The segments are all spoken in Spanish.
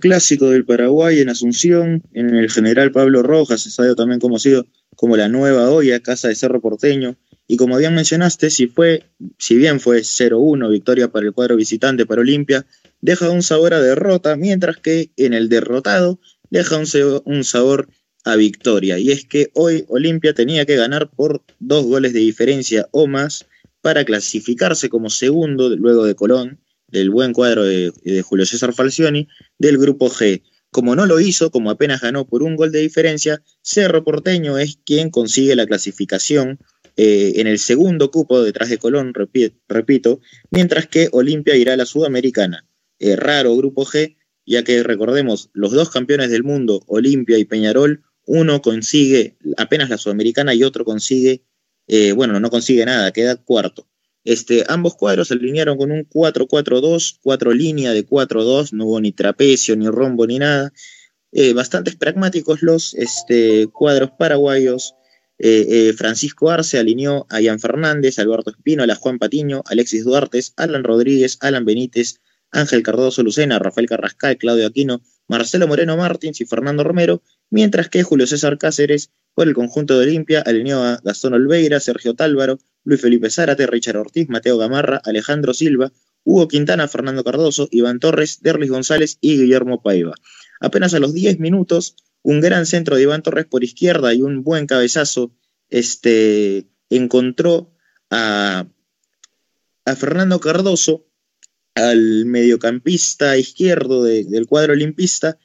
Clásico del Paraguay en Asunción, en el General Pablo Rojas, estadio también conocido como la Nueva Olla, casa de Cerro Porteño. Y como bien mencionaste, si, fue, si bien fue 0-1 victoria para el cuadro visitante para Olimpia, deja un sabor a derrota, mientras que en el derrotado deja un sabor a victoria. Y es que hoy Olimpia tenía que ganar por dos goles de diferencia o más para clasificarse como segundo luego de Colón, del buen cuadro de, Julio César Falcioni, del grupo G. Como no lo hizo, como apenas ganó por un gol de diferencia, Cerro Porteño es quien consigue la clasificación eh, en el segundo cupo detrás de Colón, repito, mientras que Olimpia irá a la Sudamericana. Eh, raro grupo G, ya que recordemos, los dos campeones del mundo, Olimpia y Peñarol, uno consigue apenas la Sudamericana y otro consigue eh, bueno, no consigue nada, queda cuarto. Este, ambos cuadros se alinearon con un 4-4-2, cuatro líneas de 4-2, no hubo ni trapecio, ni rombo, ni nada. Eh, bastantes pragmáticos los este, cuadros paraguayos. Eh, Francisco Arce alineó a Ian Fernández, Alberto Espino, a Juan Patiño, Alexis Duarte, Alan Rodríguez, Alan Benítez, Ángel Cardoso Lucena, Rafael Carrascal, Claudio Aquino, Marcelo Moreno Martins y Fernando Romero, mientras que Julio César Cáceres por el conjunto de Olimpia alineó a Gastón Olveira, Sergio Tálvaro, Luis Felipe Zárate, Richard Ortiz, Mateo Gamarra, Alejandro Silva, Hugo Quintana, Fernando Cardoso, Iván Torres, Derlis González y Guillermo Paiva. Apenas a los 10 minutos, un gran centro de Iván Torres por izquierda y un buen cabezazo este, encontró a, a Fernando Cardoso, al mediocampista izquierdo del cuadro olimpista,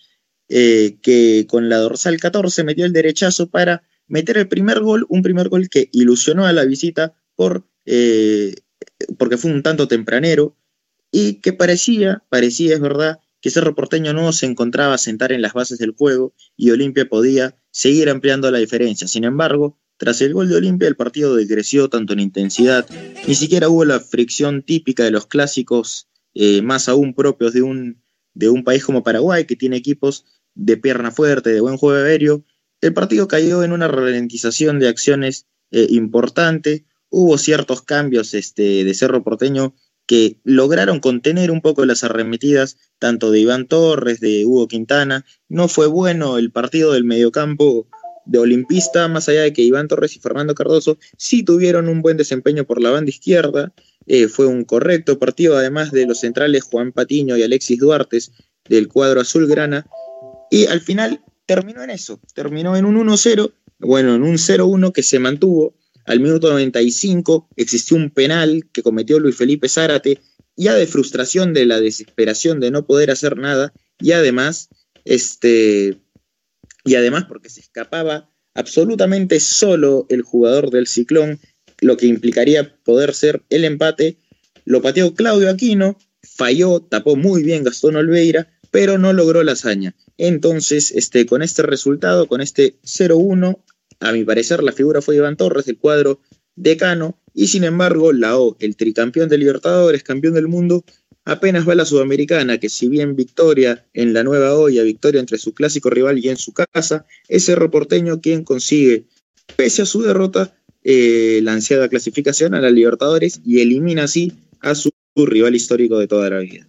eh, que con la dorsal 14 metió el derechazo para meter el primer gol, un primer gol que ilusionó a la visita por, eh, porque fue un tanto tempranero y que parecía, parecía, es verdad, que Cerro Porteño no se encontraba a sentar en las bases del juego y Olimpia podía seguir ampliando la diferencia. Sin embargo, tras el gol de Olimpia, el partido decreció tanto en intensidad, ni siquiera hubo la fricción típica de los clásicos, eh, más aún propios de un, de un país como Paraguay, que tiene equipos de pierna fuerte, de buen juego aéreo, el partido cayó en una ralentización de acciones eh, importante. Hubo ciertos cambios este, de Cerro Porteño que lograron contener un poco las arremetidas tanto de Iván Torres, de Hugo Quintana. No fue bueno el partido del mediocampo de Olimpista, más allá de que Iván Torres y Fernando Cardoso sí tuvieron un buen desempeño por la banda izquierda. Eh, fue un correcto partido, además de los centrales Juan Patiño y Alexis Duarte del cuadro azulgrana, y al final terminó en eso, terminó en un 1-0, bueno, en un 0-1 que se mantuvo. Al minuto 95 existió un penal que cometió Luis Felipe Zárate, ya de frustración de la desesperación de no poder hacer nada, y además, este, y además porque se escapaba absolutamente solo el jugador del ciclón, lo que implicaría poder ser el empate, lo pateó Claudio Aquino, falló, tapó muy bien Gastón Olveira, pero no logró la hazaña. Entonces, este, con este resultado, con este 0-1, a mi parecer la figura fue Iván Torres, el cuadro decano, y sin embargo, la O, el tricampeón de Libertadores, campeón del mundo, apenas va a la Sudamericana, que si bien victoria en la nueva olla, victoria entre su clásico rival y en su casa, es Cerro Porteño quien consigue, pese a su derrota, eh, la ansiada clasificación a la Libertadores y elimina así a su rival histórico de toda la vida.